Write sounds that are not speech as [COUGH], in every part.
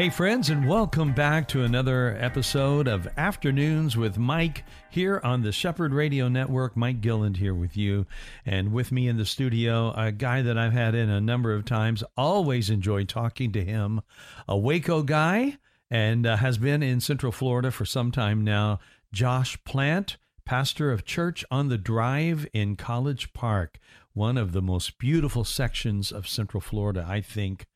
Hey, friends, and welcome back to another episode of Afternoons with Mike here on the Shepherd Radio Network. Mike Gilland here with you, and with me in the studio, a guy that I've had in a number of times. Always enjoy talking to him, a Waco guy, and uh, has been in Central Florida for some time now. Josh Plant, pastor of Church on the Drive in College Park, one of the most beautiful sections of Central Florida, I think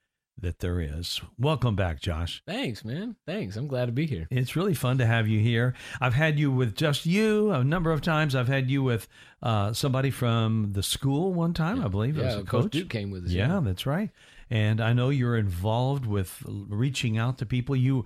that there is. Welcome back, Josh. Thanks, man. Thanks. I'm glad to be here. It's really fun to have you here. I've had you with just you a number of times. I've had you with uh, somebody from the school one time, yeah. I believe. Yeah, as a coach. Duke came with us. Yeah, yeah, that's right. And I know you're involved with reaching out to people. You,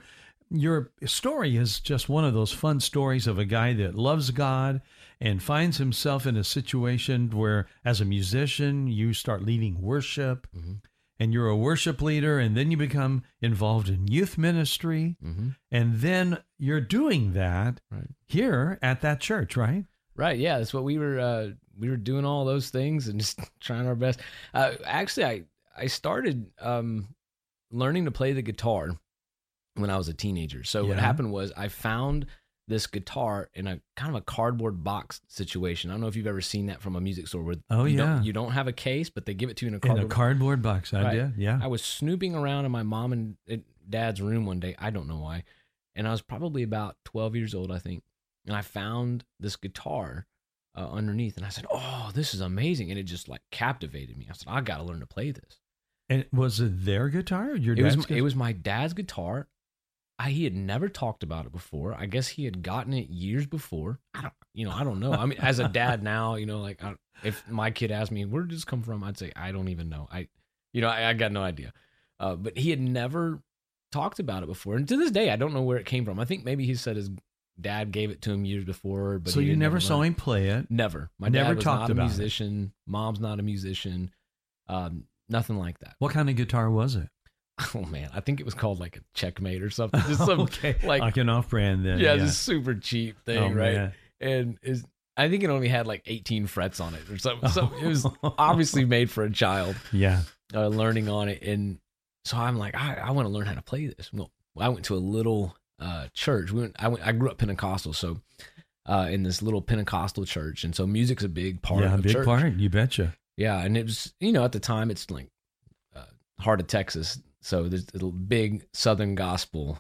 your story is just one of those fun stories of a guy that loves God and finds himself in a situation where, as a musician, you start leading worship. Mm-hmm and you're a worship leader and then you become involved in youth ministry mm-hmm. and then you're doing that right. here at that church right right yeah that's what we were uh, we were doing all those things and [LAUGHS] just trying our best uh, actually i i started um, learning to play the guitar when i was a teenager so yeah. what happened was i found this guitar in a kind of a cardboard box situation. I don't know if you've ever seen that from a music store where oh you yeah don't, you don't have a case, but they give it to you in a cardboard, in a cardboard box. I right. did, yeah. I was snooping around in my mom and dad's room one day. I don't know why, and I was probably about twelve years old, I think, and I found this guitar uh, underneath, and I said, "Oh, this is amazing!" And it just like captivated me. I said, "I got to learn to play this." And was it their guitar? your it was, guitar? It was my dad's guitar. I, he had never talked about it before. I guess he had gotten it years before. I don't, you know, I don't know. I mean, as a dad now, you know, like I, if my kid asked me where did this come from, I'd say I don't even know. I, you know, I, I got no idea. Uh, but he had never talked about it before, and to this day, I don't know where it came from. I think maybe he said his dad gave it to him years before. But so you never saw him play it. Never. My never dad was talked not a about musician. It. Mom's not a musician. Um, nothing like that. What kind of guitar was it? [LAUGHS] oh man, I think it was called like a checkmate or something. Just [LAUGHS] some okay. like, like an off brand then. Yeah, yeah. this super cheap thing, oh, right? Man. And is I think it only had like 18 frets on it or something. So it was [LAUGHS] obviously made for a child. Yeah. Uh, learning on it. And so I'm like, I, I want to learn how to play this. Well, I went to a little uh, church. We went, I went, I grew up Pentecostal. So uh, in this little Pentecostal church. And so music's a big part yeah, of big church. part. You betcha. Yeah. And it was, you know, at the time it's like uh, heart of Texas. So there's a big Southern gospel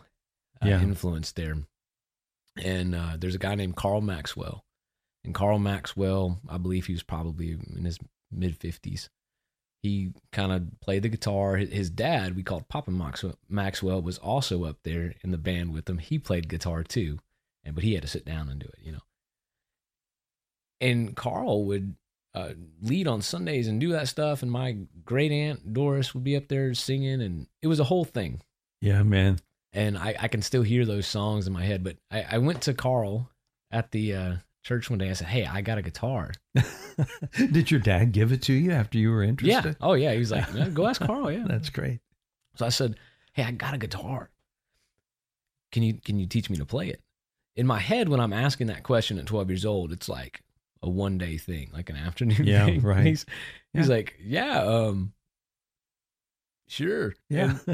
uh, yeah. influence there. And uh, there's a guy named Carl Maxwell. And Carl Maxwell, I believe he was probably in his mid 50s. He kind of played the guitar. His dad, we called Papa Maxwell, was also up there in the band with him. He played guitar too, and but he had to sit down and do it, you know. And Carl would uh, lead on Sundays and do that stuff. And my great aunt Doris would be up there singing, and it was a whole thing. Yeah, man. And I, I can still hear those songs in my head. But I, I went to Carl at the uh, church one day. I said, "Hey, I got a guitar." [LAUGHS] Did your dad give it to you after you were interested? Yeah. Oh yeah. He was like, "Go ask Carl." Yeah, [LAUGHS] that's great. So I said, "Hey, I got a guitar. Can you can you teach me to play it?" In my head, when I'm asking that question at 12 years old, it's like, a one day thing, like an afternoon yeah, thing. [LAUGHS] Right. He's, yeah. he's like, yeah, um, sure. Yeah. [LAUGHS]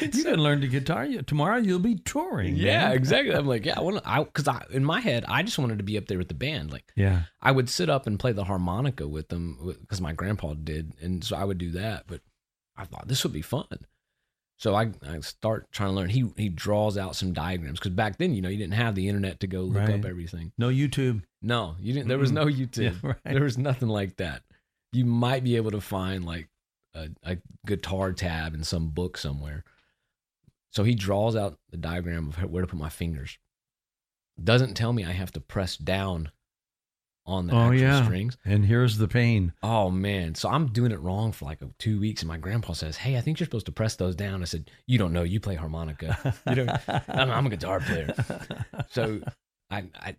you [LAUGHS] can learn the guitar. Yet. Tomorrow you'll be touring. Yeah, man. exactly. I'm like, yeah, I want to, I, cause I, in my head, I just wanted to be up there with the band. Like, yeah, I would sit up and play the harmonica with them because my grandpa did. And so I would do that. But I thought this would be fun. So I, I start trying to learn. He he draws out some diagrams because back then, you know, you didn't have the internet to go look right. up everything. No YouTube. No, you didn't. There was no YouTube. Yeah, [LAUGHS] right. There was nothing like that. You might be able to find like a, a guitar tab in some book somewhere. So he draws out the diagram of where to put my fingers. Doesn't tell me I have to press down on the oh, actual yeah. strings. And here's the pain. Oh man. So I'm doing it wrong for like two weeks. And my grandpa says, Hey, I think you're supposed to press those down. I said, You don't know, you play harmonica. You don't [LAUGHS] I'm, I'm a guitar player. So I, I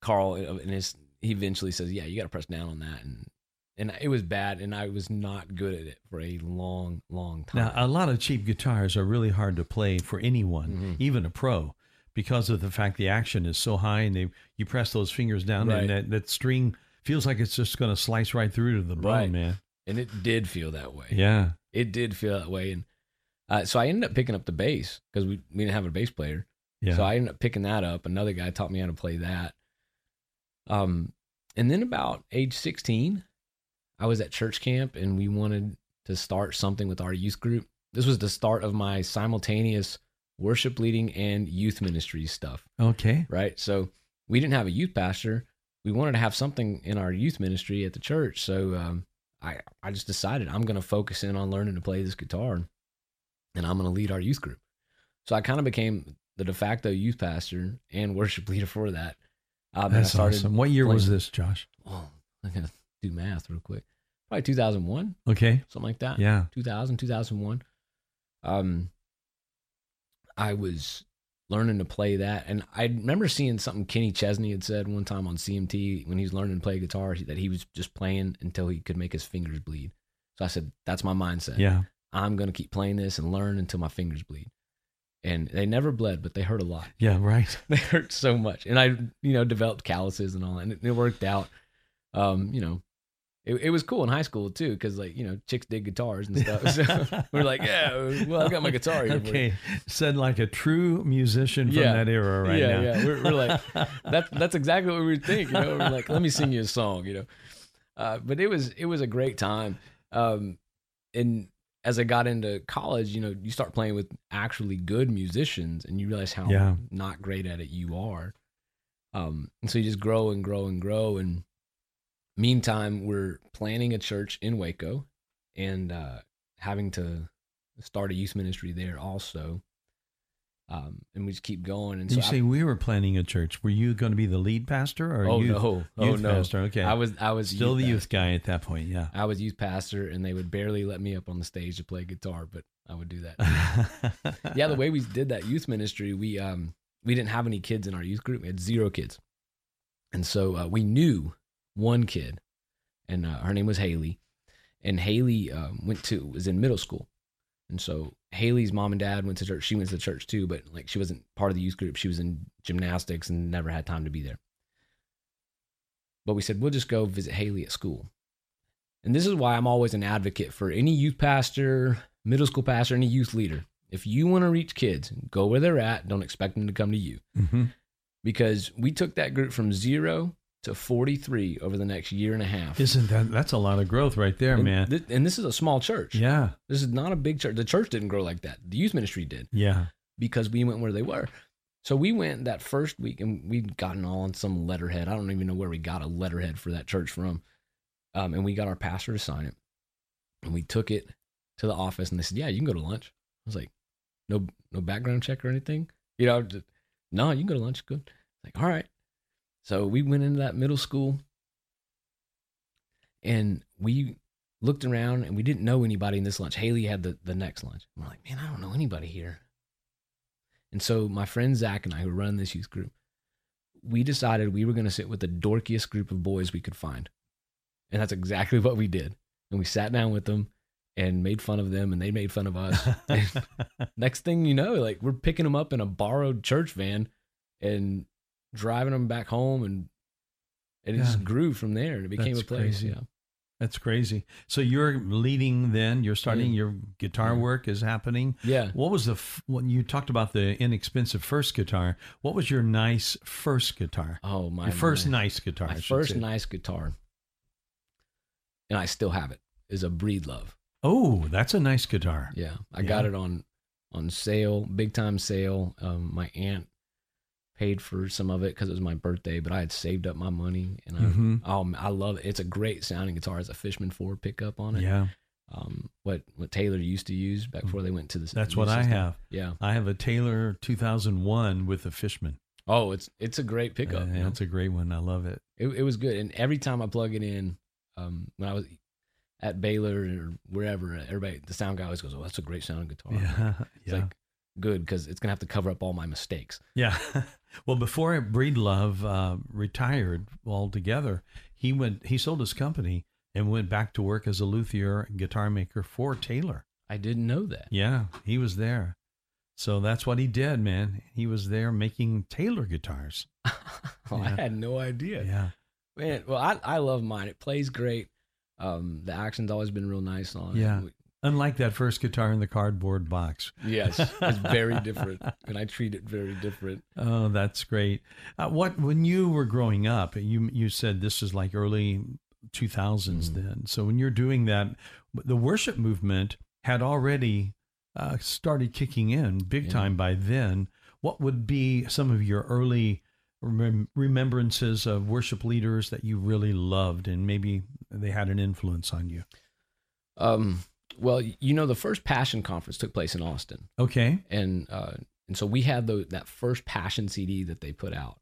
Carl uh, and his he eventually says, "Yeah, you got to press down on that," and and it was bad, and I was not good at it for a long, long time. Now, a lot of cheap guitars are really hard to play for anyone, Mhm. even a pro, because of the fact the action is so high, and they you press those fingers down, Right. and that, that string feels like it's just going to slice right through to the bone, Right. man. and it did feel that way. Yeah. It did feel that way, and uh, so I ended up picking up the bass because we, we didn't have a bass player. Yeah. So I ended up picking that up. Another guy taught me how to play that. Um, and then about age 16, I was at church camp and we wanted to start something with our youth group. This was the start of my simultaneous worship leading and youth ministry stuff, okay. right? So we didn't have a youth pastor. We wanted to have something in our youth ministry at the church. So um, I, I just decided I'm going to focus in on learning to play this guitar and I'm going to lead our youth group. So I kind of became the de facto youth pastor and worship leader for that. Um, That's started, awesome. What year was this, Josh? Oh, I gotta do math real quick. Probably 2001, Okay. something like that. Yeah. 2000, 2001. Um, I was learning to play that, and I remember seeing something Kenny Chesney had said one time on CMT when he was learning to play guitar that he was just playing until he could make his fingers bleed. So I said, "That's my mindset. Yeah. I'm gonna keep playing this and learn until my fingers bleed." And they never bled, but they hurt a lot. Yeah. Right. [LAUGHS] they hurt so much and i you know developed calluses and all and it, it worked out um you know it, it was cool in high school too because like you know chicks dig guitars and stuff so [LAUGHS] [LAUGHS] we're like yeah well i got my guitar here okay. Said like a true musician from Yeah. that era right yeah now. yeah we're, we're like [LAUGHS] that's that's exactly what we think you know we're like let me sing you a song you know uh, but it was it was a great time um and as i got into college you know you start playing with actually good musicians and you realize how Yeah. not great at it you are um and so you just grow and grow and grow and meantime we're planning a church in waco and uh having to start a youth ministry there also um and we just keep going and Did so you I- say we were planning a church? Were you going to be the lead pastor or oh youth, no oh youth no pastor? Okay. i was i was still the pastor. youth guy at that point. Yeah. I was youth pastor, and they would barely let me up on the stage to play guitar, but I would do that. [LAUGHS] yeah, the way we did that youth ministry, we um we didn't have any kids in our youth group. We had zero kids, and so uh, we knew one kid, and uh, her name was Haley, and Haley um, went to was in middle school, and so Haley's mom and dad went to church. She went to church too, but like she wasn't part of the youth group. She was in gymnastics and never had time to be there. But we said we'll just go visit Haley at school. And this is why I'm always an advocate for any youth pastor, middle school pastor, any youth leader. If you want to reach kids, go where they're at. Don't expect them to come to you. hmm Because we took that group from zero to 43 over the next year and a half. Isn't that that's a lot of growth right there, and, man? thi- and this is a small church. yeah. This is not a big church. The church didn't grow like that. The youth ministry did Yeah. because we went where they were. So we went that first week and we'd gotten all on some letterhead. I don't even know where we got a letterhead for that church from. Um, and we got our pastor to sign it. And we took it to the office and they said, Yeah, you can go to lunch. I was like, No no background check or anything? You know, just, no, you can go to lunch. Good. Like, all right. So we went into that middle school and we looked around and we didn't know anybody in this lunch. Haley had the, the next lunch. We're like, man, I don't know anybody here. And so my friend Zach and I, who run this youth group, we decided we were going to sit with the dorkiest group of boys we could find. And that's exactly what we did. And we sat down with them and made fun of them and they made fun of us. [LAUGHS] Next thing you know, like we're picking them up in a borrowed church van and driving them back home and it Yeah. just grew from there and it became That's a place. crazy. Yeah. That's crazy. So you're leading then, you're starting, Yeah. your guitar Yeah. work is happening. Yeah. What was the, f- when you talked about the inexpensive first guitar, what was your nice first guitar? Oh my your first my. nice guitar. my first say. nice guitar, and I still have it, is a Breedlove. Oh, that's a nice guitar. Yeah, I got it on on sale, big time sale. Um, my aunt paid for some of it because it was my birthday, but I had saved up my money, and I, Mhm. um, I love it. It's a great sounding guitar. It's a Fishman Four pickup on it. Yeah, Um, what what Taylor used to use back before they went to the. that's what I have. Yeah. I have a Taylor 2001 with a Fishman. Oh, it's it's a great pickup. Uh, that's a great one. I love it. it, it was good. And every time I plug it in, um, when I was at Baylor or wherever, everybody, the sound guy always goes, "Oh, that's a great sounding guitar." [LAUGHS] Yeah, It's yeah. like good because it's gonna have to cover up all my mistakes. Yeah. [LAUGHS] well, before Breedlove uh, retired altogether, he went. He sold his company and went back to work as a luthier guitar maker for Taylor. I didn't know that. Yeah, he was there. So that's what he did, man. He was there making Taylor guitars. [LAUGHS] oh, Yeah. I had no idea. Yeah. Man, well, I, I love mine. It plays great. Um, the action's always been real nice on it. Yeah. Unlike that first guitar in the cardboard box. Yes, it's very [LAUGHS] different, and I treat it very different. Oh, that's great. Uh, what when you were growing up, you you said this is like early 2000s Mhm. then. So when you're doing that, the worship movement had already uh, started kicking in big Yeah. time by then. What would be some of your early remem- remembrances of worship leaders that you really loved and maybe they had an influence on you? Um, well, you know, the first Passion conference took place in Austin, Okay. and uh, and so we had the, that first Passion CD that they put out.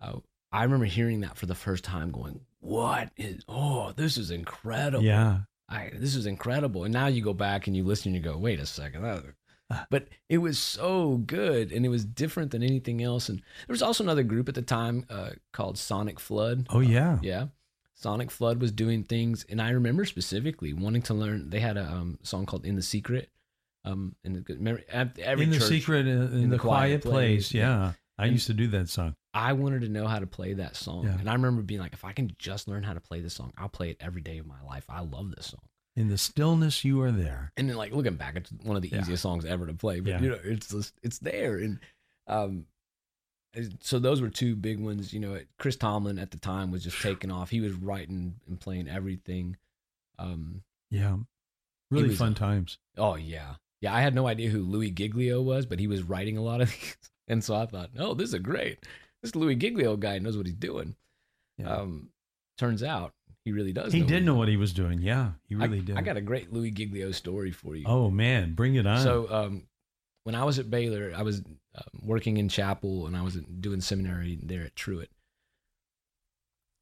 Uh, I remember hearing that for the first time, going, "What is? Oh, this is incredible! Yeah. I, this is incredible!" And now you go back and you listen, and you go, "Wait a second, that, but it was so good, and it was different than anything else." And there was also another group at the time uh, called Sonic Flood. Oh yeah. Yeah. Sonic Flood was doing things, and I remember specifically wanting to learn. They had a um, song called "In the Secret." Um, in the every in the church, secret, in, in the, quiet, place. place, Yeah. I And- used to do that song. I wanted to know how to play that song, Yeah. and I remember being like, "If I can just learn how to play this song, I'll play it every day of my life. I love this song." In the stillness, you are there. And then, like looking back, it's one of the Yeah. easiest songs ever to play. But Yeah. you know, it's just, it's there, and um, so those were two big ones. You know, Chris Tomlin at the time was just taking off. He was writing and playing everything. Um, Yeah. Really was, fun times. Oh yeah, yeah. I had no idea who Louie Giglio was, but he was writing a lot of [LAUGHS] these, and so I thought, oh, this is great. This Louie Giglio guy knows what he's doing. Yeah. Um, turns out he really does. he know did know what he was doing. Yeah. He really I, did. I got a great Louie Giglio story for you. oh, man. Bring it on. So um, when I was at Baylor, I was uh, working in chapel and I was doing seminary there at Truett.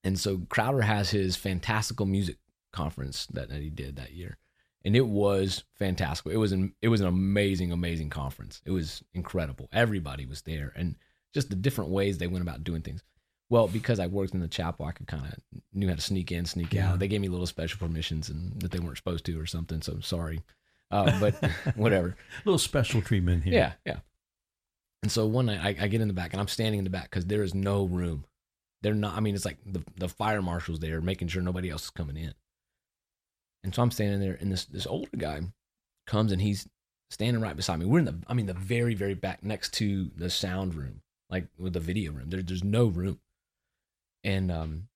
And so Crowder has his fantastical music conference that, that he did that year, and it was fantastical. It was an it was an amazing, amazing conference. It was incredible. Everybody was there, and just the different ways they went about doing things. Well, because I worked in the chapel, I could kind of knew how to sneak in, sneak Yeah. out. They gave me little special permissions and that they weren't supposed to or something. So I'm sorry, uh, but [LAUGHS] [LAUGHS] whatever. A little special treatment here. Yeah, yeah. And so one night I, I get in the back and I'm standing in the back because there is no room. They're not. I mean, it's like the the fire marshal's there making sure nobody else is coming in. And so I'm standing there, and this this older guy comes and he's standing right beside me. We're in the, I mean, the very very back next to the sound room, like with the video room. There, there's no room. And um,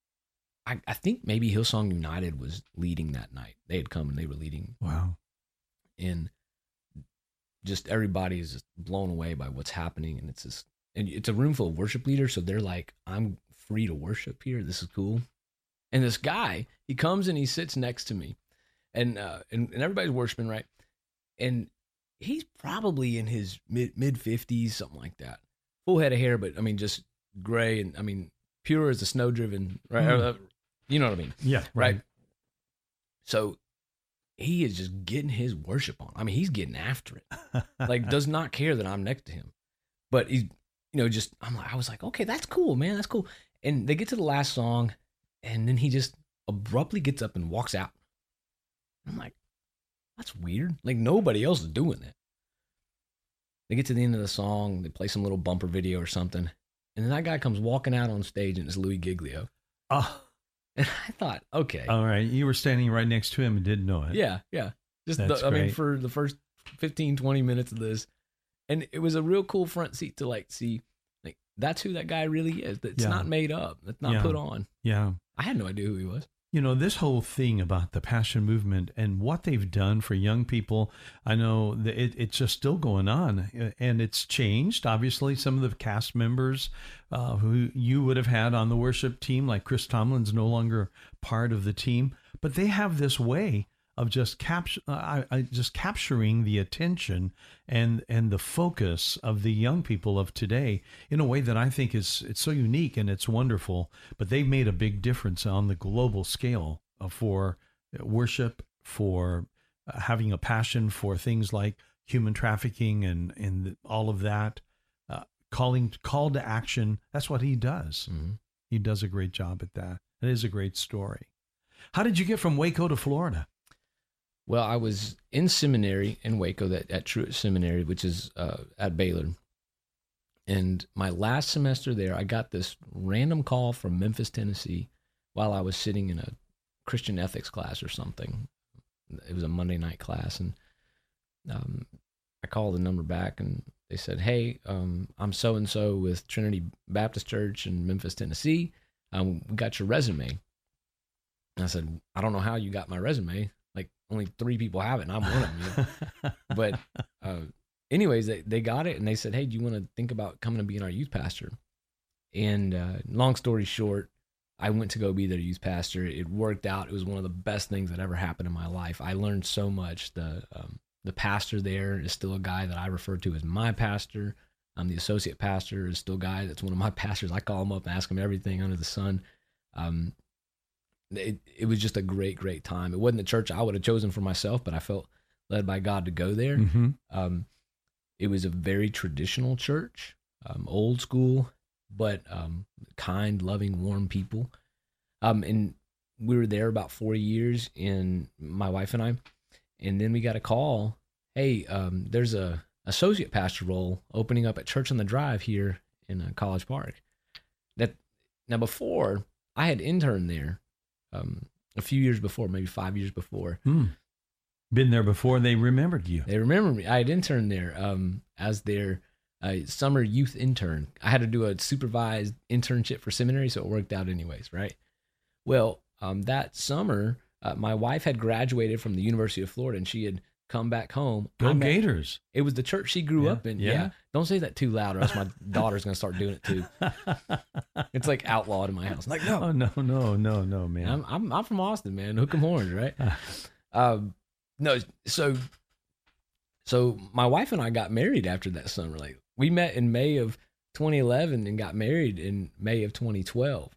I I think maybe Hillsong United was leading that night. They had come and they were leading Wow. and just everybody is just blown away by what's happening and it's just and it's a room full of worship leaders so they're like i'm free to worship here this is cool and this guy he comes and he sits next to me and uh and, and everybody's worshiping right and he's probably in his mid mid 50s something like that full head of hair but i mean just gray and i mean pure as a snow driven right Hmm. Uh, you know what i mean Yeah. right? So he is just getting his worship on. I mean, he's getting after it. Like, [LAUGHS] does not care that I'm next to him. But he's, you know, just I'm like, I was like, okay, that's cool, man, that's cool. And they get to the last song, and then he just abruptly gets up and walks out. I'm like, that's weird. Like nobody else is doing that. They get to the end of the song, they play some little bumper video or something, and then that guy comes walking out on stage, and it's Louie Giglio. Oh, And I thought, okay, all right. You were standing right next to him and didn't know it. Yeah, yeah. Just the, I mean, for the first 15, 20 minutes of this. And it was a real cool front seat to like see like that's who that guy really is. That's Yeah. not made up. That's not Yeah. put on. Yeah. I had no idea who he was. You know, this whole thing about the passion movement and what they've done for young people, I know that it, it's just still going on and it's changed. Obviously, some of the cast members uh, who you would have had on the worship team, like Chris Tomlin's no longer part of the team, but they have this way of just capture, uh, I, I, just capturing the attention and and the focus of the young people of today in a way that I think is it's so unique and it's wonderful. But they've made a big difference on the global scale uh, for worship, for uh, having a passion for things like human trafficking and and all of that, uh, calling call to action. That's what he does. Mm-hmm. He does a great job at that. It is a great story. How did you get from Waco to Florida? Well, I was in seminary in Waco, that at Truett Seminary, which is uh, at Baylor. And my last semester there, I got this random call from Memphis, Tennessee, while I was sitting in a Christian ethics class or something. It was a Monday night class, and um, I called the number back, and they said, "Hey, um, I'm so and so with Trinity Baptist Church in Memphis, Tennessee. Um, we got your resume." And I said, "I don't know how you got my resume. Only three people have it, and I'm one of them." [LAUGHS] but uh, anyways, they, they got it and they said, Hey, do you want to think about coming and being our youth pastor? And uh, long story short, I went to go be their youth pastor. It worked out. It was one of the best things that ever happened in my life. I learned so much. The um, the pastor there is still a guy that I refer to as my pastor. Um, the associate pastor is still a guy that's one of my [LAUGHS] pastors. I call him up and ask him everything under the sun. Um, it, it was just a great, great time. It wasn't the church I would have chosen for myself, but I felt led by God to go there. Mm-hmm. Um, it was a very traditional church, um, old school, but um, kind, loving, warm people. Um, and we were there about four years, in my wife and I, and then we got a call. Hey, um, there's a associate pastor role opening up at Church on the Drive here in uh, College Park. That now before I had interned there um, a few years before, maybe five years before. Hmm. Been there before. They remembered you. They remember me. I had interned there um, as their uh, summer youth intern. I had to do a supervised internship for seminary, so it worked out anyways, right? Well, um, that summer, uh, my wife had graduated from the University of Florida, and she had come back home. Go met- Gators. It was the church she grew Yeah, up in. yeah. Yeah. Don't say that too loud, or else my [LAUGHS] daughter's gonna start doing it too. [LAUGHS] It's like outlawed in my house. Like, no, Oh no, no, no, no, man. I'm I'm I'm from Austin, man. Hook 'em horns, right? [LAUGHS] um, no, so so my wife and I got married after that summer. Like we met in May of 2011 and got married in May of 2012,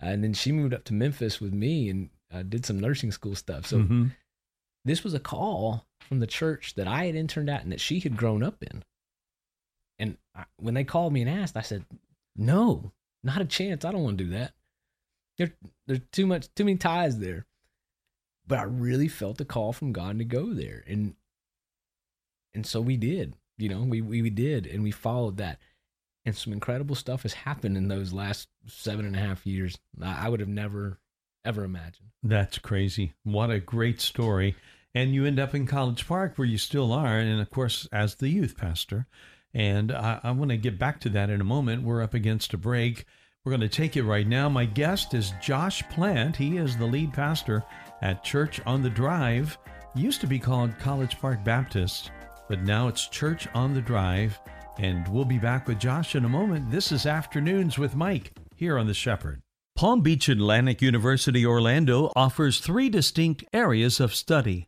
and then she moved up to Memphis with me and uh, did some nursing school stuff. So Mhm. this was a call from the church that I had interned at and that she had grown up in. And I, when they called me and asked, I said, "No, not a chance. I don't want to do that. There, there's too much, too many ties there." But I really felt the call from God to go there, and and so we did. You know, we we, we did, and we followed that. And some incredible stuff has happened in those last seven and a half years. I, I would have never, ever imagined. That's crazy. What a great story. And you end up in College Park where you still are, and of course, as the youth pastor. And I, I want to get back to that in a moment. We're up against a break. We're going to take it right now. My guest is Josh Plant. He is the lead pastor at Church on the Drive. Used to be called College Park Baptist, but now it's Church on the Drive. And we'll be back with Josh in a moment. This is Afternoons with Mike here on The Shepherd. Palm Beach Atlantic University Orlando offers three distinct areas of study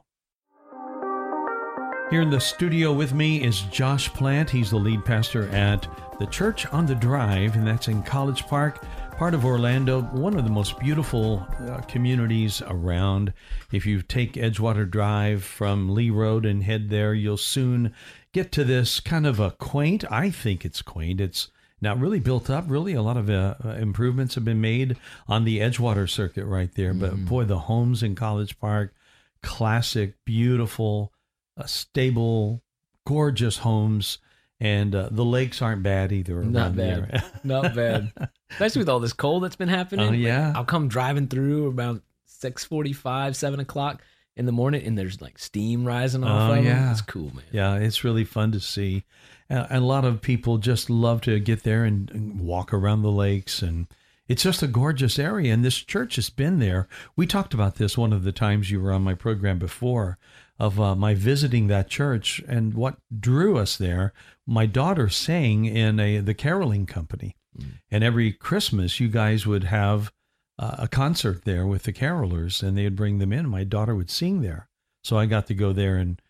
Here in the studio with me is Josh Plant. He's the lead pastor at the Church on the Drive, and that's in College Park, part of Orlando, one of the most beautiful uh, communities around. If you take Edgewater Drive from Lee Road and head there, you'll soon get to this kind of a quaint, I think it's quaint. It's now really built up. Really, a lot of uh, uh, improvements have been made on the Edgewater circuit right there. But boy, the homes in College Park, classic, beautiful, uh, stable, gorgeous homes. And uh, the lakes aren't bad either. Not bad. [LAUGHS] Not bad. Especially with all this cold that's been happening. Oh, yeah. I'll come driving through about six forty-five, seven o'clock in the morning, and there's like steam rising off Oh, of them. yeah. It's cool, man. Yeah, it's really fun to see. And a lot of people just love to get there and, and walk around the lakes. And it's just a gorgeous area. And this church has been there. We talked about this one of the times you were on my program before of uh, my visiting that church and what drew us there. My daughter sang in a the caroling company. mm. and every Christmas you guys would have uh, a concert there with the carolers, and they'd bring them in. My daughter would sing there, so I got to go there, and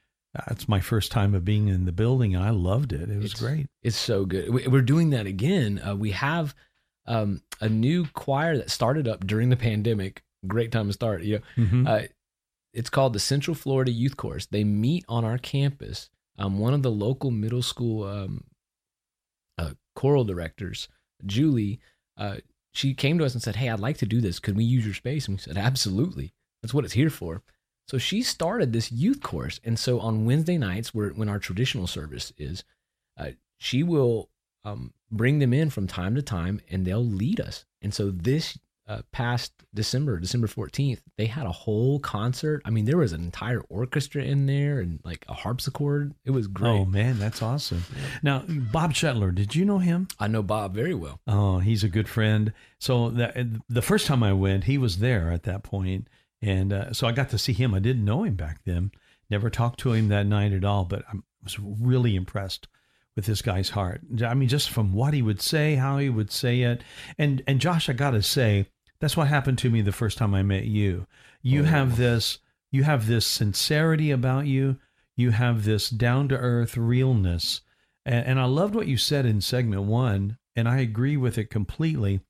it's my first time of being in the building, and I loved it. It was it's, great. It's so good. We're doing that again. Uh, we have um, a new choir that started up during the pandemic. Great time to start. You know, mm-hmm. uh, it's called the Central Florida Youth Chorus. They meet on our campus. Um, one of the local middle school um, uh, choral directors, Julie, uh, she came to us and said, "Hey, I'd like to do this. Could we use your space?" And we said, "Absolutely. That's what it's here for." So she started this youth course, and so on Wednesday nights, where when our traditional service is, uh, she will um, bring them in from time to time, and they'll lead us. And so this uh, past December, December 14th, they had a whole concert. I mean, there was an entire orchestra in there and like a harpsichord. It was great. Oh, man, that's awesome. Now, Bob Shetler, did you know him? I know Bob very well. Oh, he's a good friend. So the, the first time I went, he was there at that point. point, And uh, so I got to see him. I didn't know him back then, never talked to him that night at all, but I was really impressed with this guy's heart. I mean, just from what he would say, how he would say it. And and Josh, I gotta say, that's what happened to me the first time I met you. You oh. have this you have this sincerity about you. You have this down to earth realness. And, and I loved what you said in segment one, and I agree with it completely.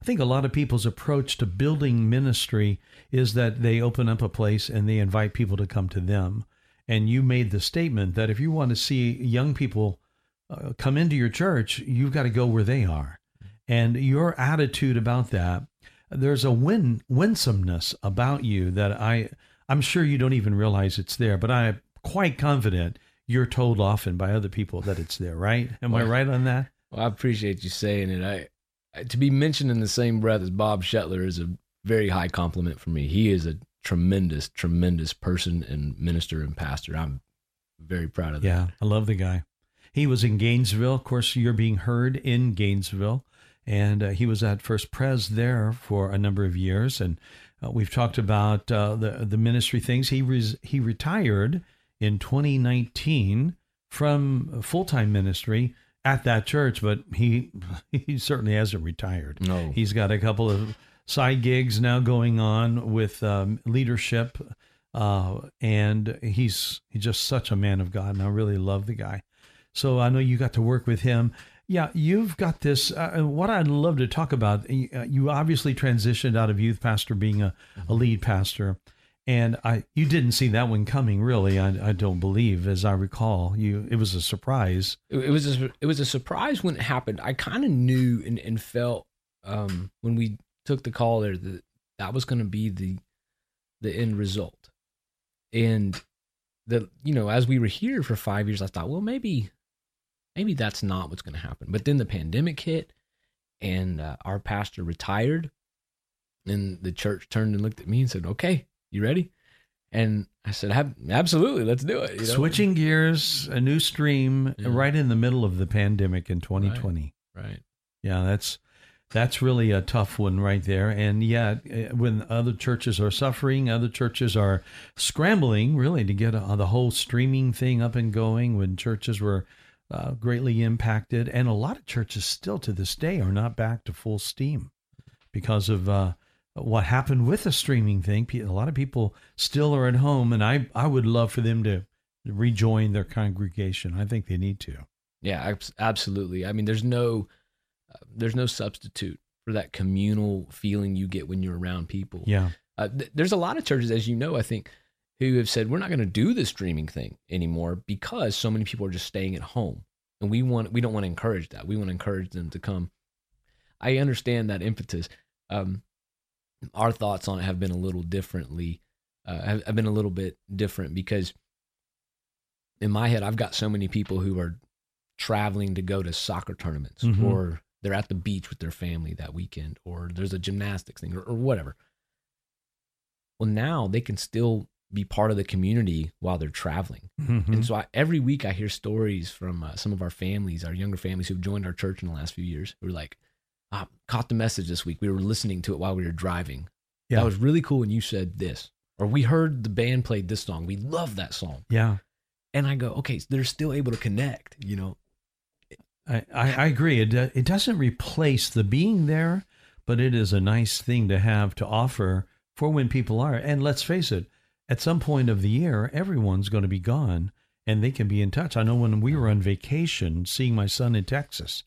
I think a lot of people's approach to building ministry is that they open up a place and they invite people to come to them. And you made the statement that if you want to see young people uh, come into your church, you've got to go where they are. And your attitude about that there's a win winsomeness about you that I I'm sure you don't even realize it's there, but I'm quite confident you're told often by other people that it's there, right? Am well, I right on that? Well, I appreciate you saying it. I to be mentioned in the same breath as Bob Shetler is a very high compliment for me. He is a tremendous, tremendous person and minister and pastor. I'm very proud of that. Yeah, I love the guy. He was in Gainesville. Of course, you're being heard in Gainesville and uh, he was at First Pres there for a number of years. And uh, we've talked about uh, the the ministry things. He res- he retired in 2019 from full time ministry at that church, but he [LAUGHS] he certainly hasn't retired. No, he's got a couple of side gigs now going on with um, leadership, uh, and he's he's just such a man of God, and I really love the guy. So I know you got to work with him. Yeah, you've got this. Uh, what I'd love to talk about, uh, you obviously transitioned out of youth pastor being a, a lead pastor, and I you didn't see that one coming, really. I, I don't believe, as I recall, you it was a surprise. It, it was a, it was a surprise when it happened. I kind of knew and, and felt um, when we took the call there that that was going to be the the end result, and that you know as we were here for five years, I thought, well, maybe maybe that's not what's going to happen. But then the pandemic hit and uh, our pastor retired. And the church turned and looked at me and said, Okay, you ready? And I said, Absolutely, let's do it. You know? Switching gears, a new stream yeah. right in the middle of the pandemic in 2020. Right. right. Yeah, that's. That's really a tough one right there. And yet, eh, when other churches are suffering, other churches are scrambling really to get a, the whole streaming thing up and going. When churches were uh, greatly impacted, and a lot of churches still to this day are not back to full steam because of uh, what happened with the streaming thing. A lot of people still are at home, and I I would love for them to rejoin their congregation. I think they need to. Yeah, absolutely. I mean, there's no uh, there's no substitute for that communal feeling you get when you're around people. Yeah. Uh, th- there's a lot of churches, as you know, I think, who have said we're not going to do the streaming thing anymore because so many people are just staying at home. And we want we don't want to encourage that. We want to encourage them to come. I understand that impetus. Um, our thoughts on it have been a little differently uh, have, have been a little bit different because in my head i've got so many people who are traveling to go to soccer tournaments mm-hmm. or they're at the beach with their family that weekend or there's a gymnastics thing or, or whatever. Well now they can still be part of the community while they're traveling. Mm-hmm. And so I, every week I hear stories from uh, some of our families, our younger families who've joined our church in the last few years, who are like, ah, caught the message this week. We were listening to it while we were driving. Yeah. That was really cool when you said this. Or we heard the band played this song. We love that song. Yeah. And I go, okay, so they're still able to connect, you know. I, I, I agree. It, it doesn't replace the being there, but it is a nice thing to have to offer for when people are. And let's face it, at some point of the year, everyone's going to be gone and they can be in touch. I know when we were on vacation, seeing my son in Texas,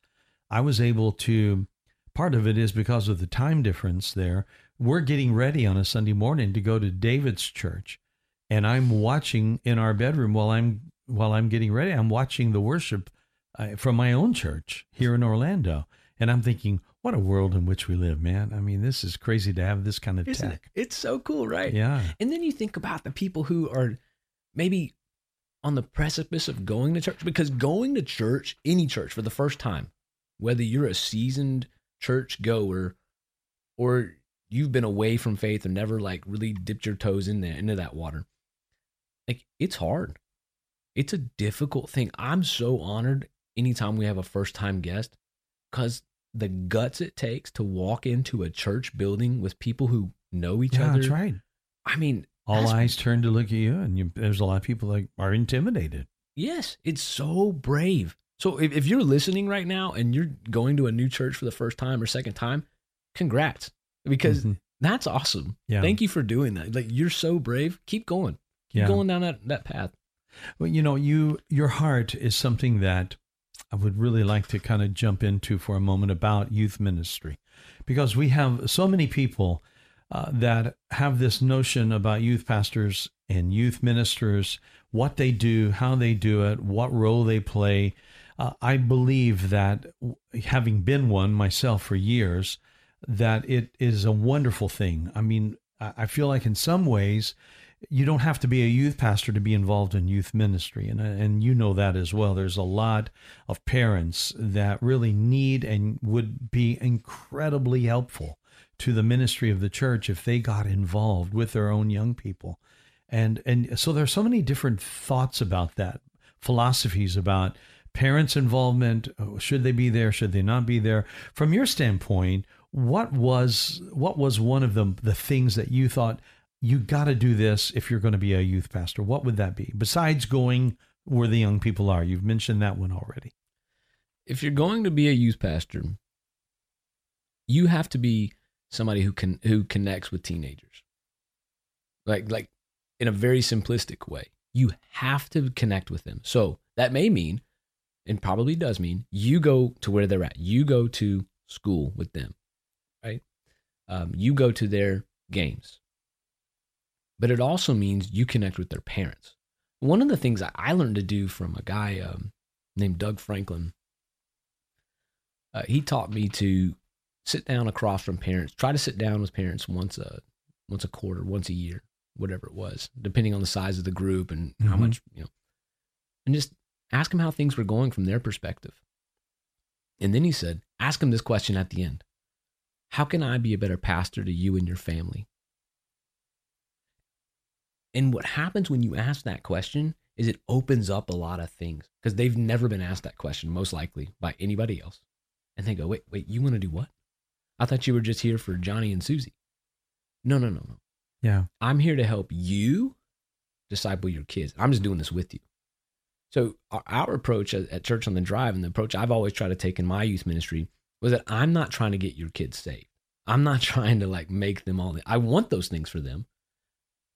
I was able to. Part of it is because of the time difference there. We're getting ready on a Sunday morning to go to David's church, and I'm watching in our bedroom while I'm while I'm getting ready. I'm watching the worship uh, from my own church here in Orlando, and I'm thinking, what a world in which we live, man. I mean, this is crazy to have this kind of Isn't tech. it? It's so cool, right? Yeah. And then you think about the people who are maybe on the precipice of going to church because going to church, any church for the first time, whether you're a seasoned church goer or you've been away from faith or never like really dipped your toes in there into that water, like it's hard. It's a difficult thing. I'm so honored anytime we have a first time guest because the guts it takes to walk into a church building with people who know each Yeah, other. that's right. I mean, All eyes turn to look at you, and you, there's a lot of people that are intimidated. Yes, it's so brave. So if, if you're listening right now and you're going to a new church for the first time or second time, congrats. Because Mhm. that's awesome. Yeah. Thank you for doing that. Like you're so brave. Keep going. Keep Yeah. going down that, that path. Well, you know, you your heart is something that I would really like to kind of jump into for a moment about youth ministry, because we have so many people uh, that have this notion about youth pastors and youth ministers, what they do, how they do it, what role they play. Uh, I believe that having been one myself for years, that it is a wonderful thing. I mean, I I feel like in some ways you don't have to be a youth pastor to be involved in youth ministry. And and you know that as well. There's a lot of parents that really need and would be incredibly helpful to the ministry of the church if they got involved with their own young people. And and so there's so many different thoughts about that philosophies about parents involvement. Oh, should they be there? Should they not be there? From your standpoint what was what was one of the the things that you thought you got to do this if you're going to be a youth pastor. What would that be besides going where the young people are? You've mentioned that one already. If you're going to be a youth pastor, you have to be somebody who can who connects with teenagers. Like like in a very simplistic way. You have to connect with them. So that may mean, and probably does mean, you go to where they're at. You go to school with them, right? Um, you go to their games. But it also means you connect with their parents. One of the things I learned to do from a guy um, named Doug Franklin, uh, he taught me to sit down across from parents. Try to sit down with parents once a once a quarter, once a year, whatever it was, depending on the size of the group and how Mhm. much you know, and just ask them how things were going from their perspective. And then he said, ask them this question at the end: How can I be a better pastor to you and your family? And what happens when you ask that question is it opens up a lot of things because they've never been asked that question, most likely by anybody else. And they go, wait, wait, you want to do what? I thought you were just here for Johnny and Susie. No, no, no, no. Yeah. I'm here to help you disciple your kids. I'm just doing this with you. So our, our approach at, at Church on the Drive and the approach I've always tried to take in my youth ministry was that I'm not trying to get your kids saved. I'm not [LAUGHS] trying to like make them all. I want those things for them,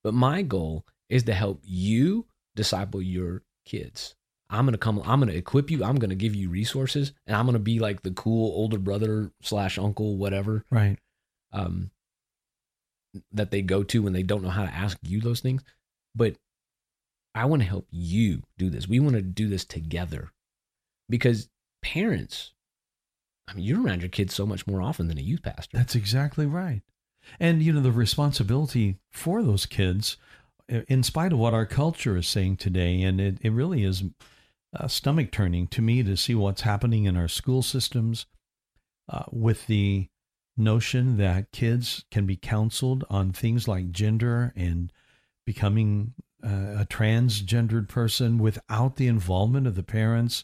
but my goal is to help you disciple your kids. I'm gonna come. I'm gonna equip you. I'm gonna give you resources, and I'm gonna be like the cool older brother slash uncle, whatever, Right. um, that they go to when they don't know how to ask you those things. But I want to help you do this. We want to do this together because parents, I mean, you're around your kids so much more often than a youth pastor. That's exactly right. And you know the responsibility for those kids, in spite of what our culture is saying today, and it, it really is uh, stomach turning to me to see what's happening in our school systems uh, with the notion that kids can be counseled on things like gender and becoming uh, a transgendered person without the involvement of the parents,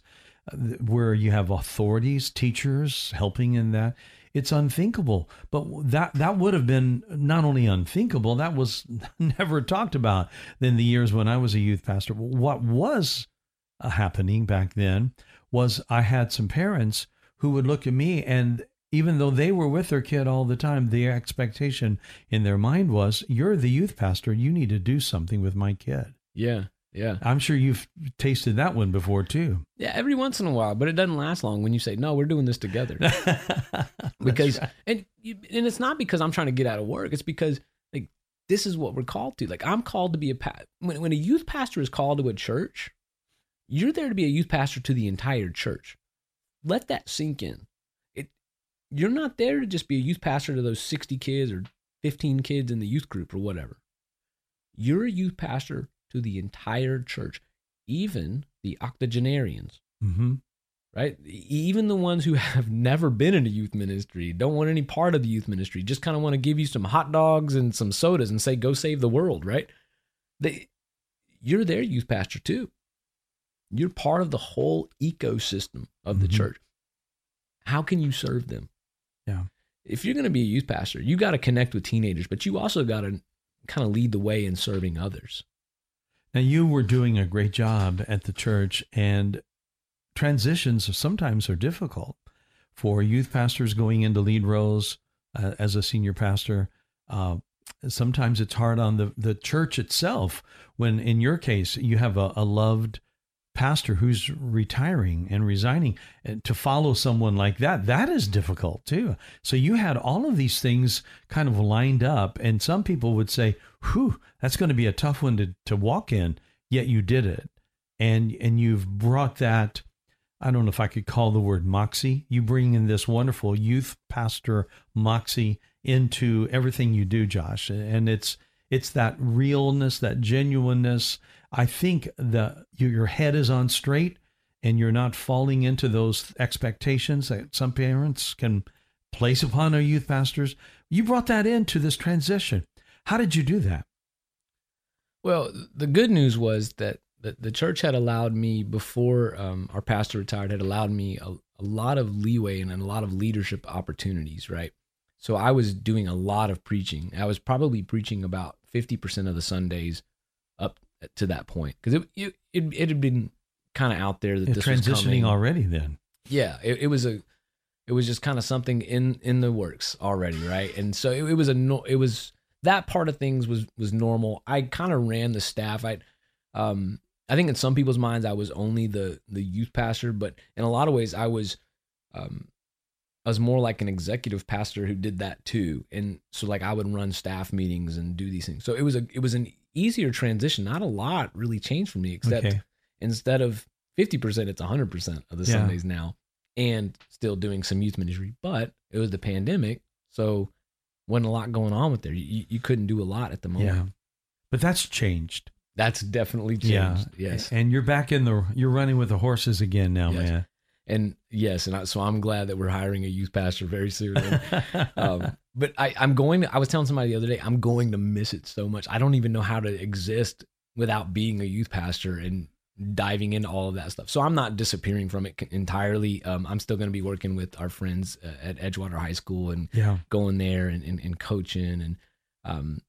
uh, where you have authorities, teachers helping in that. It's unthinkable. But that that would have been not only unthinkable, that was [LAUGHS] never talked about in the years when I was a youth pastor. What was uh, happening back then was I had some parents who would look at me and even though they were with their kid all the time, the expectation in their mind was, "You're the youth pastor. You need to do something with my kid." Yeah, yeah, I'm sure you've tasted that one before too. yeah. Every once in a while, but it doesn't last long when you say, "No, we're doing this together." [LAUGHS] [LAUGHS] because and you, and it's not because I'm trying to get out of work. It's because like this is what we're called to. Like I'm called to be a pa- when when a youth pastor is called to a church, you're there to be a youth pastor to the entire church. Let that sink in. It you're not there to just be a youth pastor to those 60 kids or 15 kids in the youth group or whatever. You're a youth pastor to the entire church, even the octogenarians hmm right? Even the ones who [LAUGHS] have never been in a youth ministry, don't want any part of the youth ministry, just kind of want to give you some hot dogs and some sodas and say, go save the world, right? They, you're their youth pastor too. You're part of the whole ecosystem of the Mhm. church. How can you serve them? Yeah. If you're going to be a youth pastor, you got to connect with teenagers, but you also got to kind of lead the way in serving others. Now you were doing a great job at the church, and transitions sometimes are difficult for youth pastors going into lead roles uh, as a senior pastor. Uh, sometimes it's hard on the the church itself. When in your case you have a, a loved pastor who's retiring and resigning, and to follow someone like that, that is difficult too. So you had all of these things kind of lined up, and some people would say, "Whew, that's going to be a tough one to to walk in." Yet you did it, and and you've brought that. I don't know if I could call the word moxie. You bring in this wonderful youth pastor moxie into everything you do, Josh, and it's it's that realness, that genuineness. I think the your your head is on straight, and you're not falling into those expectations that some parents can place upon our youth pastors. You brought that into this transition. How did you do that? Well, the good news was that the, the church had allowed me before um, our pastor retired had allowed me a, a lot of leeway and a lot of leadership opportunities right? So i was doing a lot of preaching. I was probably preaching about 50% of the sundays up to that point because it, it, it, it had been kind of out there that Yeah, this was transitioning already then. yeah it, it was a it was just kind of something in in the works already right? And so it, it was a no, it was that part of things was was normal. I kind of ran the staff. I um i think in some people's minds i was only the the youth pastor but in a lot of ways i was um i was more like an executive pastor who did that too and so like i would run staff meetings and do these things so it was a it was an easier transition not a lot really changed for me except Okay. instead of 50% it's 100% of the Yeah. sundays now and still doing some youth ministry but it was the pandemic so wasn't a lot going on with there you, you couldn't do a lot at the moment Yeah. But that's changed. That's definitely changed Yeah. yes And you're back in the you're running with the horses again now, Yes. man. and yes and I, so i'm glad that we're hiring a youth pastor very soon [LAUGHS] um, but I, i'm going to i was telling somebody the other day i'm going to miss it so much i don't even know how to exist without being a youth pastor and diving into all of that stuff so i'm not disappearing from it entirely um, i'm still going to be working with our friends uh, at edgewater high school and yeah. going there and, and, and coaching and um,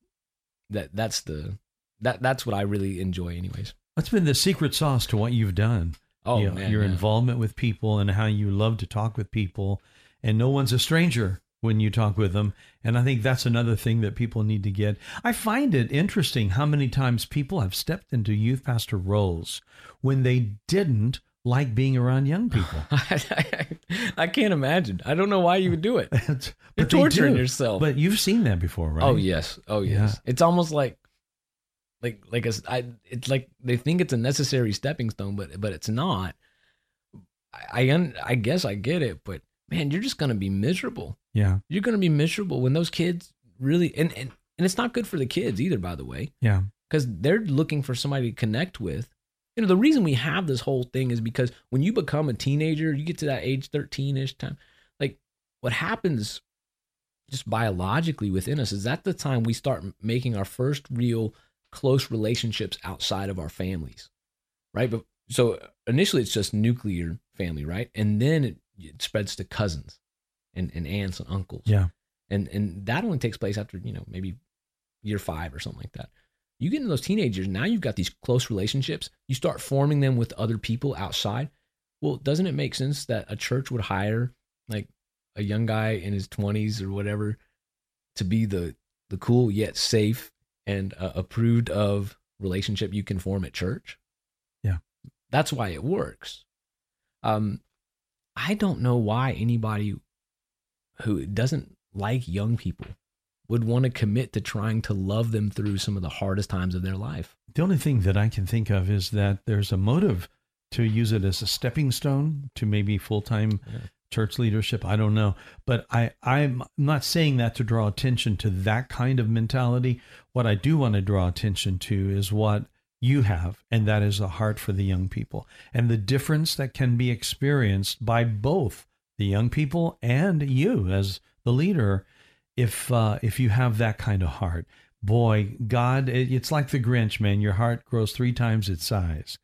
that that's the that that's what i really enjoy anyways What's been the secret sauce to what you've done? oh You know, man your yeah. involvement with people and how you love to talk with people, and no one's a stranger when you talk with them. And I think that's another thing that people need to get. I find it interesting how many times people have stepped into youth pastor roles when they didn't like being around young people. [LAUGHS] I can't imagine. I don't know why you would do it. [LAUGHS] You're torturing do. yourself. But you've seen that before, right? Oh yes, oh yes. Yeah. It's almost like, like like a, I, It's like they think it's a necessary stepping stone, but but it's not. I I, un, I guess I get it, but man, you're just gonna be miserable. Yeah. You're gonna be miserable when those kids really and and and it's not good for the kids either, by the way, Yeah. because they're looking for somebody to connect with. You know, the reason we have this whole thing is because when you become a teenager, you get to that age 13 ish time, like what happens just biologically within us is that the time we start making our first real close relationships outside of our families, right? But so initially it's just nuclear family, right? And then it, it spreads to cousins and, and aunts and uncles Yeah. and and that only takes place after you know maybe year five or something like that You get into those teenagers, now you've got these close relationships. You start forming them with other people outside. Well, doesn't it make sense that a church would hire like a young guy in his 20s or whatever to be the the cool yet safe and uh, approved of relationship you can form at church? Yeah. That's why it works. Um I don't know why anybody who doesn't like young people would want to commit to trying to love them through some of the hardest times of their life. The only thing that I can think of is that there's a motive to use it as a stepping stone to maybe full time yeah. Church leadership. I don't know. But I, I'm not saying that to draw attention to that kind of mentality. What I do want to draw attention to is what you have, and that is a heart for the young people and the difference that can be experienced by both the young people and you as the leader if uh, if you have that kind of heart. Boy, God, it, it's like the Grinch, man. Your heart grows three times its size.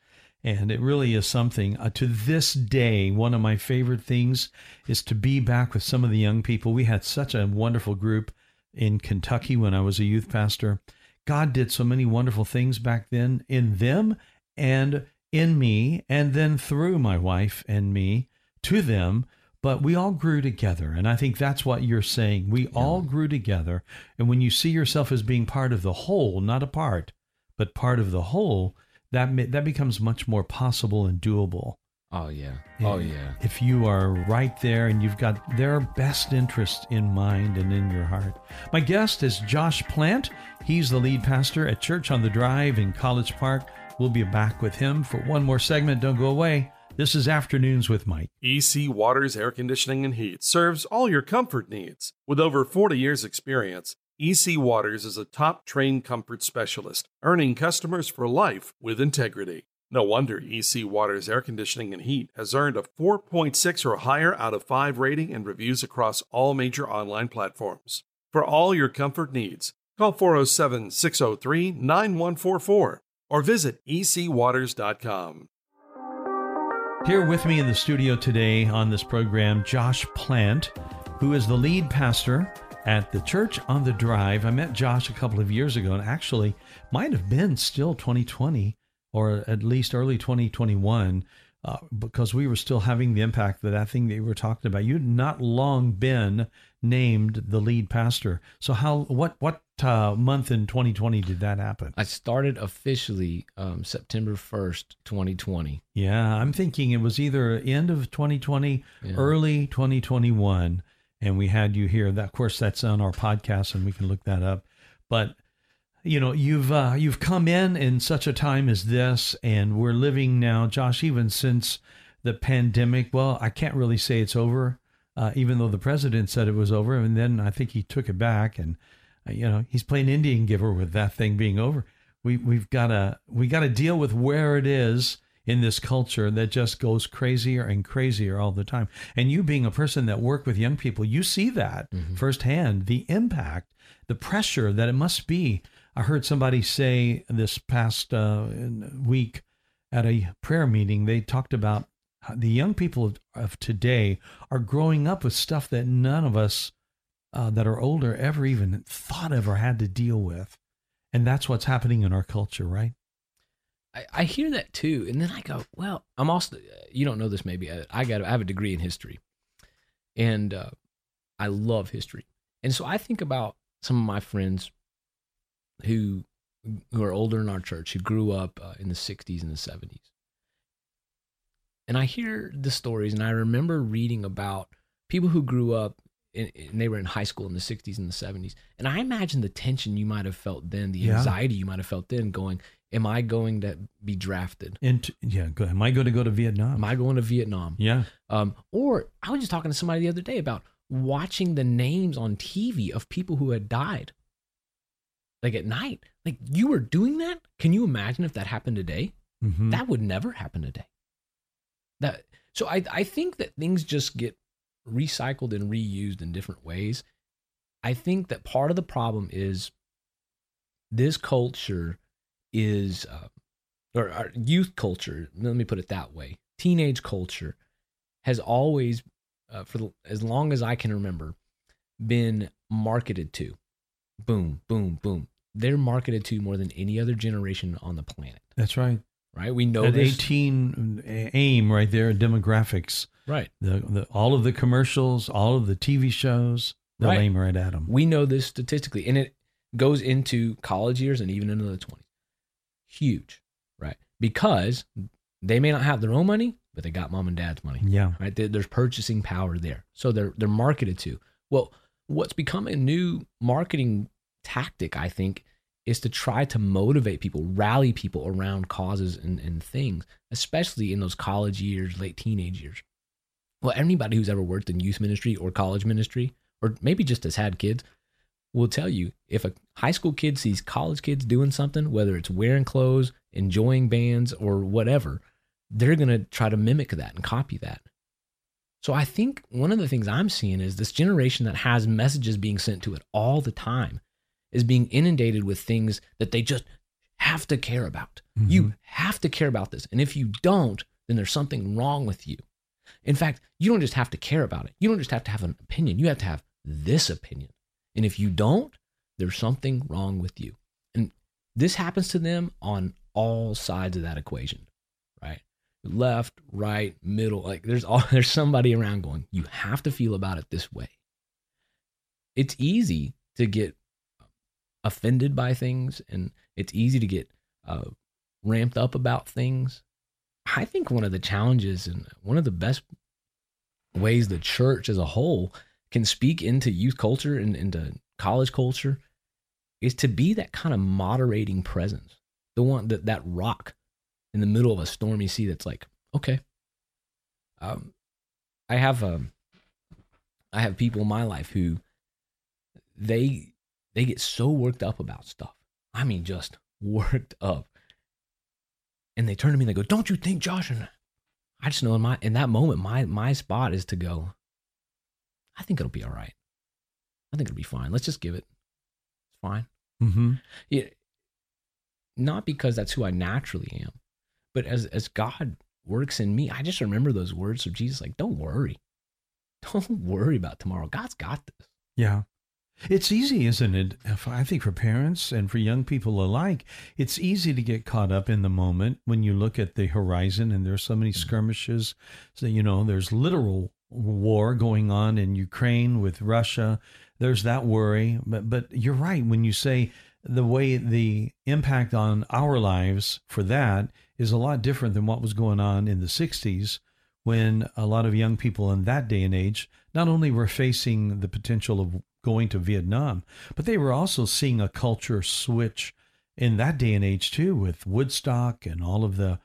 And it really is something. Uh, to this day, one of my favorite things is to be back with some of the young people. We had such a wonderful group in Kentucky when I was a youth pastor. God did so many wonderful things back then in them and in me, and then through my wife and me to them but we all grew together. And I think that's what you're saying. We yeah. all grew together. And when you see yourself as being part of the whole, not a part, but part of the whole, that that becomes much more possible and doable. Oh yeah. Oh yeah. If you are right there and you've got their best interest in mind and in your heart. My guest is Josh Plant. He's the lead pastor at Church on the Drive in College Park. We'll be back with him for one more segment. Don't go away. This is Afternoons with Mike. EC Waters Air Conditioning and Heat serves all your comfort needs. With over 40 years' experience, EC Waters is a top trained comfort specialist, earning customers for life with integrity. No wonder EC Waters Air Conditioning and Heat has earned a 4.6 or higher out of 5 rating and reviews across all major online platforms. For all your comfort needs, call 407 603 9144 or visit ecwaters.com. Here with me in the studio today on this program, Josh Plant, who is the lead pastor at the Church on the Drive. I met Josh a couple of years ago and actually might have been still 2020 or at least early 2021 uh, because we were still having the impact that that thing that you were talking about. You'd not long been named the lead pastor. So how what what uh, month in 2020 did that happen? I started officially um, September 1st, 2020. Yeah, I'm thinking it was either end of 2020, yeah. early 2021, and we had you here. That, of course, that's on our podcast, and we can look that up. But you know, you've uh, you've come in in such a time as this, and we're living now, Josh. Even since the pandemic, well, I can't really say it's over, uh, even though the president said it was over, and then I think he took it back and you know, he's playing Indian giver with that thing being over. We we've got to we got to deal with where it is in this culture that just goes crazier and crazier all the time. And you being a person that work with young people, you see that mm-hmm. firsthand, the impact, the pressure that it must be. I heard somebody say this past uh, week at a prayer meeting, they talked about the young people of, of today are growing up with stuff that none of us uh, that are older ever even thought of or had to deal with. And that's what's happening in our culture, right? I, I hear that too. And then I go, well, I'm also, you don't know this maybe. I, I got, I have a degree in history and uh, I love history. And so I think about some of my friends who, who are older in our church, who grew up uh, in the 60s and the 70s. And I hear the stories and I remember reading about people who grew up and they were in high school in the 60s and the 70s. And I imagine the tension you might have felt then, the yeah. anxiety you might have felt then going, am I going to be drafted? And yeah, go, am I going to go to Vietnam? Am I going to Vietnam? Yeah. Um, or I was just talking to somebody the other day about watching the names on TV of people who had died. Like at night. Like you were doing that? Can you imagine if that happened today? Mm-hmm. That would never happen today. That so I I think that things just get recycled and reused in different ways. I think that part of the problem is this culture is, uh, or our youth culture, let me put it that way, teenage culture has always, uh, for the, as long as I can remember, been marketed to. Boom, boom, boom. they're marketed to more than any other generation on the planet. That's right. Right? We know At this. 18 uh, aim right there, demographics. Right. The, the all of the commercials, all of the TV shows, they'll Right. aim right at them. We know this statistically, and it goes into college years and even into the 20s. Huge, right? Because they may not have their own money, but they got mom and dad's money, Yeah. right? There's purchasing power there, so they're they're marketed to. Well, what's become a new marketing tactic, I think, is to try to motivate people, rally people around causes and, and things, especially in those college years, late teenage years. Well, anybody who's ever worked in youth ministry or college ministry, or maybe just has had kids, will tell you if a high school kid sees college kids doing something, whether it's wearing clothes, enjoying bands, or whatever, they're going to try to mimic that and copy that. So I think one of the things I'm seeing is this generation that has messages being sent to it all the time is being inundated with things that they just have to care about. You mm-hmm. have to care about this. And if you don't, then there's something wrong with you. In fact, you don't just have to care about it. You don't just have to have an opinion. You have to have this opinion. And if you don't, there's something wrong with you. And this happens to them on all sides of that equation, right? Left, right, middle. Like there's all [LAUGHS] there's somebody around going, you have to feel about it this way. It's easy to get offended by things and it's easy to get uh, ramped up about things. I think one of the challenges and one of the best ways the church as a whole can speak into youth culture and into college culture is to be that kind of moderating presence. The one that that rock in the middle of a stormy sea that's like, okay. Um I have um I have people in my life who they they get so worked up about stuff. I mean just [LAUGHS] worked up. And they turn to me and they go, Don't you think, Josh? And I just know in my in that moment, my my spot is to go, I think it'll be all right. I think it'll be fine. Let's just give it. It's fine. Mm-hmm. Yeah, not because that's who I naturally am, but as as God works in me, I just remember those words of Jesus, like, "Don't worry, [LAUGHS] don't worry about tomorrow. God's got this." Yeah. It's easy, isn't it? If I think for parents and for young people alike, it's easy to get caught up in the moment when you look at the horizon and there's so many skirmishes. So, you know, there's literal war going on in Ukraine with Russia. There's that worry. But, but you're right when you say the way the impact on our lives for that is a lot different than what was going on in the 60s when a lot of young people in that day and age not only were facing the potential of going to Vietnam, but they were also seeing a culture switch in that day and age too, with Woodstock and all of the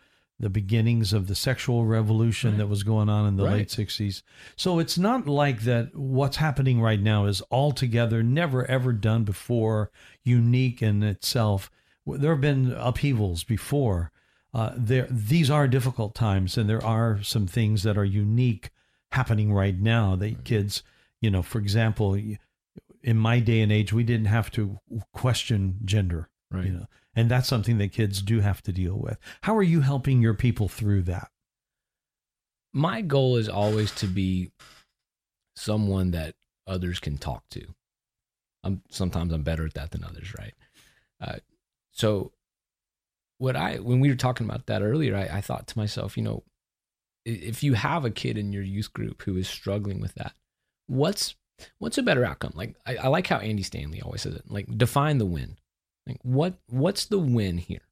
the beginnings of the sexual revolution Right. that was going on in the Right. late 60s. So it's not like that what's happening right now is altogether never ever done before, unique in itself. There have been upheavals before. Uh, there, these are difficult times, and there are some things that are unique happening right now that kids, you know, for example, in my day and age, we didn't have to question gender, Right. you know, and that's something that kids do have to deal with. How are you helping your people through that? My goal is always to be someone that others can talk to. I'm sometimes I'm better at that than others, right? Uh, so, what I when we were talking about that earlier, I, I thought to myself, you know, if you have a kid in your youth group who is struggling with that, what's what's a better outcome? Like I, I like how Andy Stanley always says it. Like define the win. Like what what's the win here?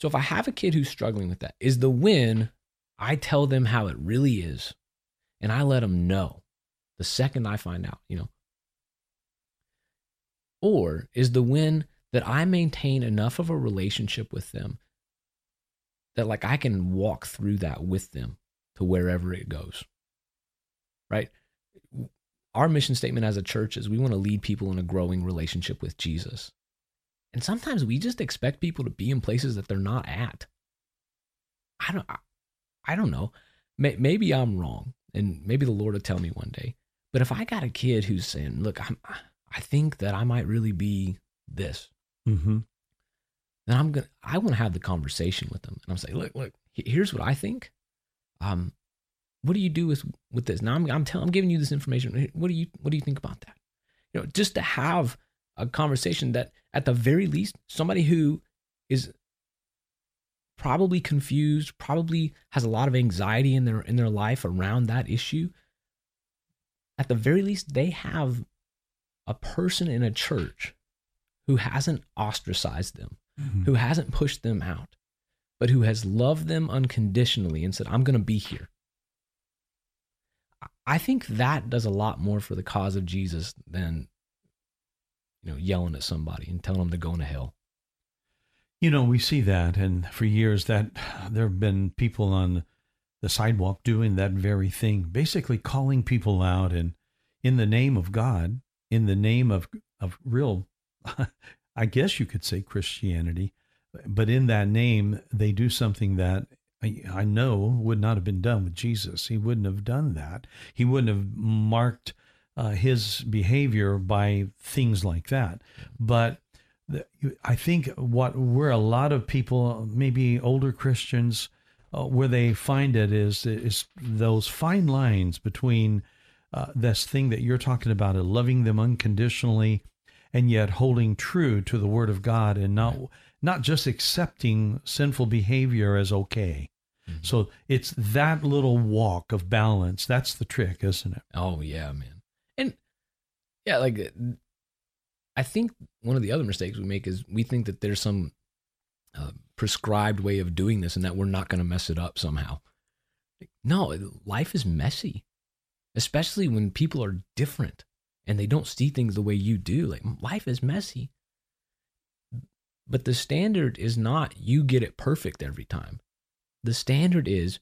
So if I have a kid who's struggling with that, is the win I tell them how it really is, and I let them know the second I find out, you know. Or is the win that I maintain enough of a relationship with them that like I can walk through that with them to wherever it goes. Right? Our mission statement as a church is we want to lead people in a growing relationship with Jesus. And sometimes we just expect people to be in places that they're not at. I don't I, don't know. May, maybe I'm wrong and maybe the Lord will tell me one day. But if I got a kid who's saying, "Look, I'm I think that I might really be this." Mm-hmm. then I'm gonna I want to have the conversation with them, and I'm saying, look, look, here's what I think. Um, what do you do with with this? Now I'm I'm telling I'm giving you this information. What do you what do you think about that? You know, just to have a conversation that at the very least somebody who is probably confused, probably has a lot of anxiety in their in their life around that issue, at the very least they have a person in a church who hasn't ostracized them, Mhm. who hasn't pushed them out, but who has loved them unconditionally and said, I'm going to be here. I think that does a lot more for the cause of Jesus than, you know, yelling at somebody and telling them to go into hell. You know, we see that, and for years that there have been people on the sidewalk doing that very thing, basically calling people out and in the name of God, in the name of of real, [LAUGHS] I guess you could say Christianity, but in that name they do something that I, know would not have been done with Jesus. He wouldn't have done that. He wouldn't have marked uh, his behavior by things like that. But the- I think what where a lot of people, maybe older Christians, uh, where they find it is is those fine lines between uh, this thing that you're talking about, loving them unconditionally, and yet holding true to the Word of God, and not not just accepting sinful behavior as okay. So it's that little walk of balance. That's the trick, isn't it? Oh yeah, man. And yeah, like uh, I think one of the other mistakes we make is we think that there's some uh, prescribed way of doing this and that we're not going to mess it up somehow. No, life is messy, especially when people are different and they don't see things the way you do. Like life is messy. But the standard is not you get it perfect every time. The standard is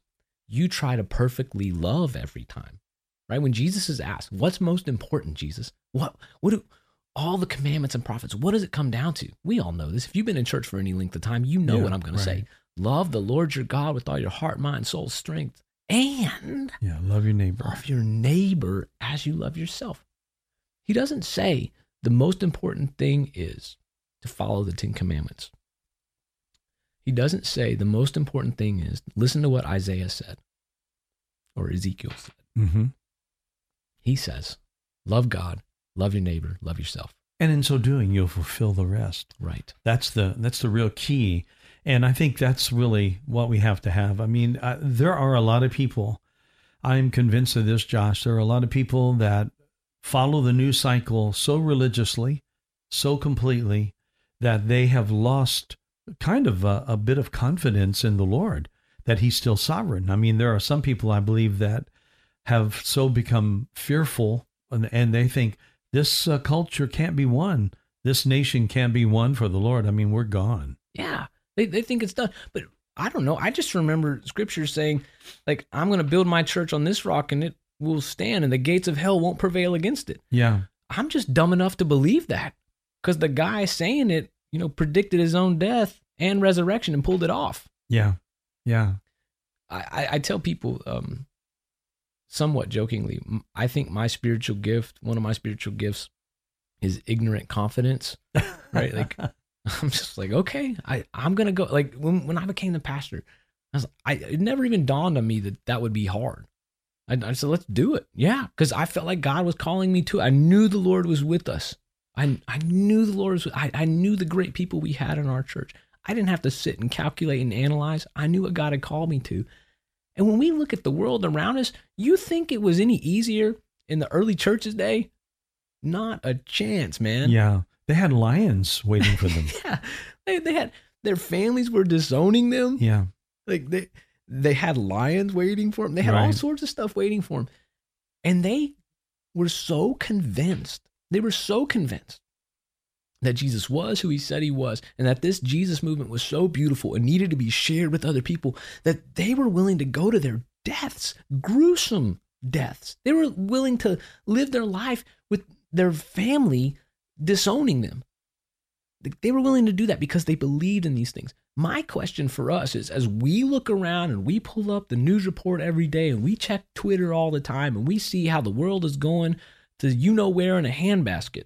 you try to perfectly love every time right? When Jesus is asked, "What's most important, Jesus? What what do all the commandments and prophets? What does it come down to?" We all know this. If you've been in church for any length of time, you know Yeah, what I'm going to say. Love the Lord your God with all your heart, mind, soul, strength, and Yeah, love your neighbor. love your neighbor as you love yourself. He doesn't say the most important thing is to follow the 10 commandments. He doesn't say the most important thing is listen to what Isaiah said or Ezekiel said. hmm He says, love God, love your neighbor, love yourself. And in so doing, you'll fulfill the rest. Right. That's the that's the real key, and I think that's really what we have to have. I mean, uh, there are a lot of people. I'm convinced of this, Josh. There are a lot of people that follow the news cycle so religiously, so completely, that they have lost kind of a, a bit of confidence in the Lord that He's still sovereign. I mean, there are some people I believe that have so become fearful, and, and they think this uh, culture can't be won. This nation can't be won for the Lord. I mean, we're gone. Yeah. They, they think it's done. But I don't know. I just remember scripture saying, like, I'm going to build my church on this rock and it will stand and the gates of hell won't prevail against it. Yeah. I'm just dumb enough to believe that because the guy saying it, you know, predicted his own death and resurrection and pulled it off. Yeah. Yeah. I, I, I tell people, um, somewhat jokingly, I think my spiritual gift, one of my spiritual gifts, is ignorant confidence. Right? Like, [LAUGHS] I'm just like, okay, I, I'm gonna go. Like when when I became the pastor, I was I it never even dawned on me that that would be hard. I, I said, let's do it. Yeah, because I felt like God was calling me to. I knew the Lord was with us. I I knew the Lord was. I I knew the great people we had in our church. I didn't have to sit and calculate and analyze. I knew what God had called me to. And when we look at the world around us, you think it was any easier in the early church's day? Not a chance, man. yeah. They had lions waiting for them. [LAUGHS] Yeah. They, they had their families were disowning them. yeah. Like they they had lions waiting for them. They had all sorts of stuff waiting for them. And they were so convinced. They were so convinced that Jesus was who he said he was and that this Jesus movement was so beautiful and needed to be shared with other people that they were willing to go to their deaths, gruesome deaths. They were willing to live their life with their family disowning them. They were willing to do that because they believed in these things. My question for us is as we look around and we pull up the news report every day and we check Twitter all the time and we see how the world is going to you know where in a handbasket,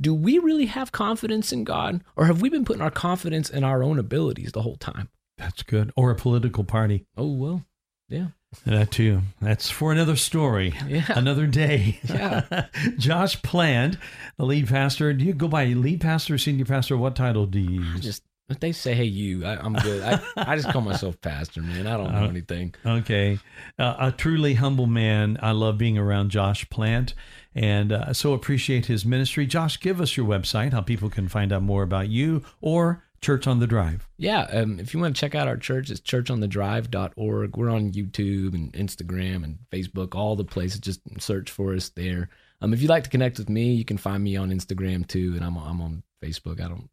do we really have confidence in God or have we been putting our confidence in our own abilities the whole time? That's good. Or a political party. Oh, well, yeah. That too. That's for another story. Yeah. Another day. Yeah. [LAUGHS] Josh Plant, the lead pastor. Do you go by lead pastor, senior pastor? What title do you use? Just if they say hey you, I, I'm good. I, I just call myself pastor, man. I don't know Uh, anything. Okay. Uh, a truly humble man. I love being around Josh Plant and uh, so appreciate his ministry. Josh, give us your website, how people can find out more about you or Church on the Drive. Yeah, um, if you want to check out our church, it's churchonthedrive.org. We're on YouTube and Instagram and Facebook, all the places. Just search for us there. Um, if you'd like to connect with me, you can find me on Instagram too, and I'm I'm on Facebook. I don't,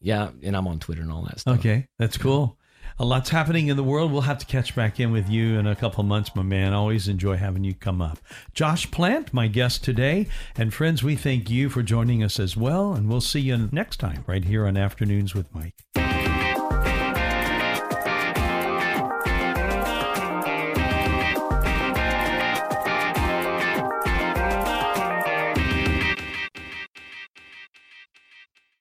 yeah, and I'm on Twitter and all that stuff. Okay, that's cool. A lot's happening in the world. We'll have to catch back in with you in a couple months, my man. Always enjoy having you come up. Josh Plant, my guest today. And friends, we thank you for joining us as well. And we'll see you next time right here on Afternoons with Mike.